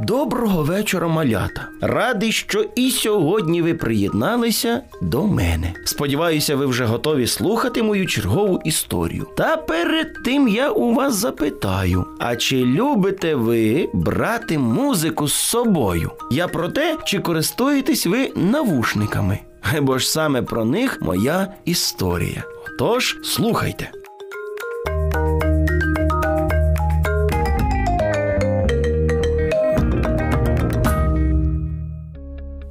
Доброго вечора, малята. Радий, що і сьогодні ви приєдналися до мене. Сподіваюся, ви вже готові слухати мою чергову історію. Та перед тим я у вас запитаю: а чи любите ви брати музику з собою? Я про те, чи користуєтесь ви навушниками? Бо ж саме про них моя історія. Тож слухайте.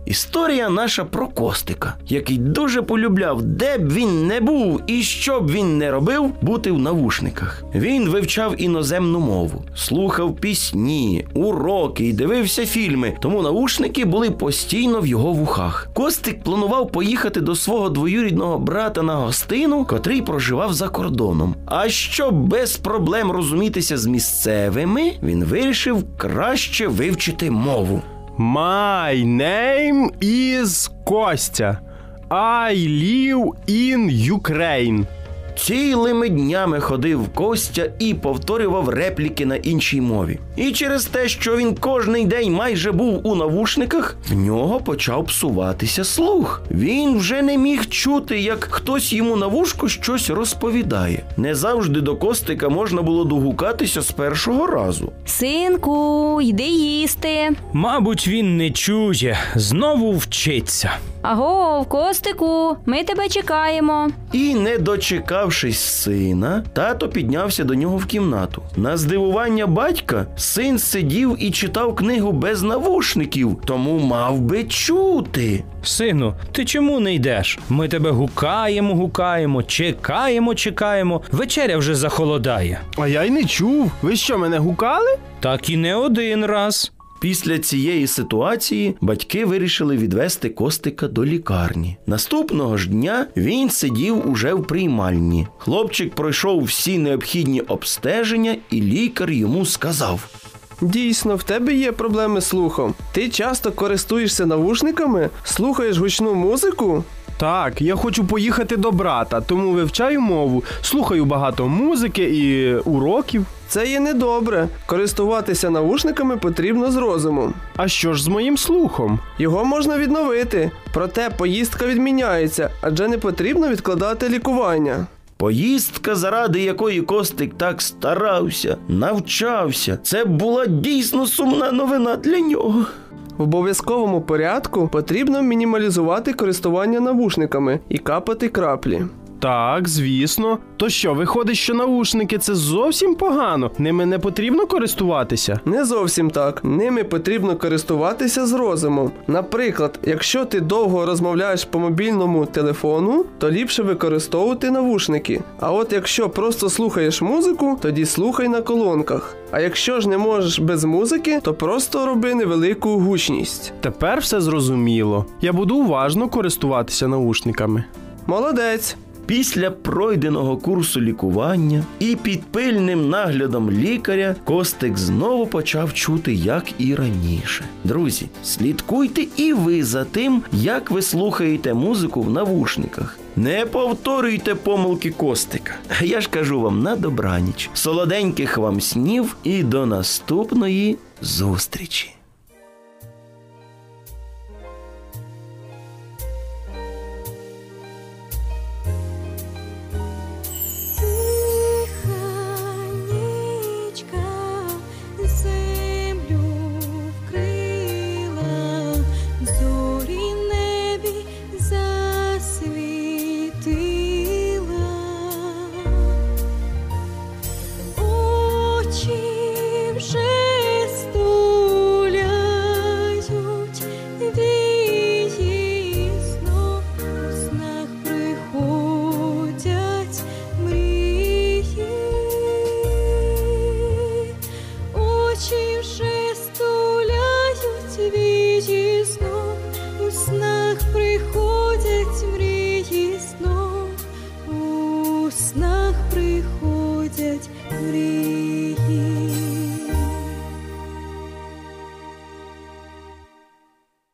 Історія наша про Костика, який дуже полюбляв, де б він не був і що б він не робив, бути в навушниках. Він вивчав іноземну мову, слухав пісні, уроки і дивився фільми, тому навушники були постійно в його вухах. Костик планував поїхати до свого двоюрідного брата на гостину, котрий проживав за кордоном. А щоб без проблем розумітися з місцевими, він вирішив краще вивчити мову. My name is Костя. I live in Ukraine. Цілими днями ходив Костя і повторював репліки на іншій мові. І через те, що він кожний день майже був у навушниках, в нього почав псуватися слух. Він вже не міг чути, як хтось йому на вушку щось розповідає. Не завжди до Костика можна було догукатися з першого разу. Синку, йди їсти. Мабуть, він не чує, знову вчиться. Аго, в Костику, ми тебе чекаємо. І, не дочекавшись сина, тато піднявся до нього в кімнату. На здивування батька син сидів і читав книгу без навушників, тому мав би чути. Сину, ти чому не йдеш? Ми тебе гукаємо, гукаємо, чекаємо, чекаємо. Вечеря вже захолодає. А я й не чув. Ви що, мене гукали? Так і не один раз. Після цієї ситуації батьки вирішили відвести Костика до лікарні. Наступного ж дня він сидів уже в приймальні. Хлопчик пройшов всі необхідні обстеження, і лікар йому сказав: Дійсно, в тебе є проблеми з слухом. Ти часто користуєшся навушниками, слухаєш гучну музику? Так, я хочу поїхати до брата, тому вивчаю мову, слухаю багато музики і уроків. Це є недобре. Користуватися навушниками потрібно з розумом. А що ж з моїм слухом? Його можна відновити, проте поїздка відміняється, адже не потрібно відкладати лікування. Поїздка, заради якої Костик так старався, навчався. Це була дійсно сумна новина для нього. В обов'язковому порядку потрібно мінімалізувати користування навушниками і капати краплі. Так, звісно. То що, виходить, що наушники це зовсім погано? Ними не потрібно користуватися? Не зовсім так. Ними потрібно користуватися з розумом. Наприклад, якщо ти довго розмовляєш по мобільному телефону, то ліпше використовувати навушники. А от якщо просто слухаєш музику, тоді слухай на колонках. А якщо ж не можеш без музики, то просто роби невелику гучність. Тепер все зрозуміло. Я буду уважно користуватися наушниками. Молодець! Після пройденого курсу лікування і під пильним наглядом лікаря Костик знову почав чути, як і раніше. Друзі, слідкуйте і ви за тим, як ви слухаєте музику в навушниках. Не повторюйте помилки Костика. Я ж кажу вам на добраніч, солоденьких вам снів і до наступної зустрічі. приходять в рік.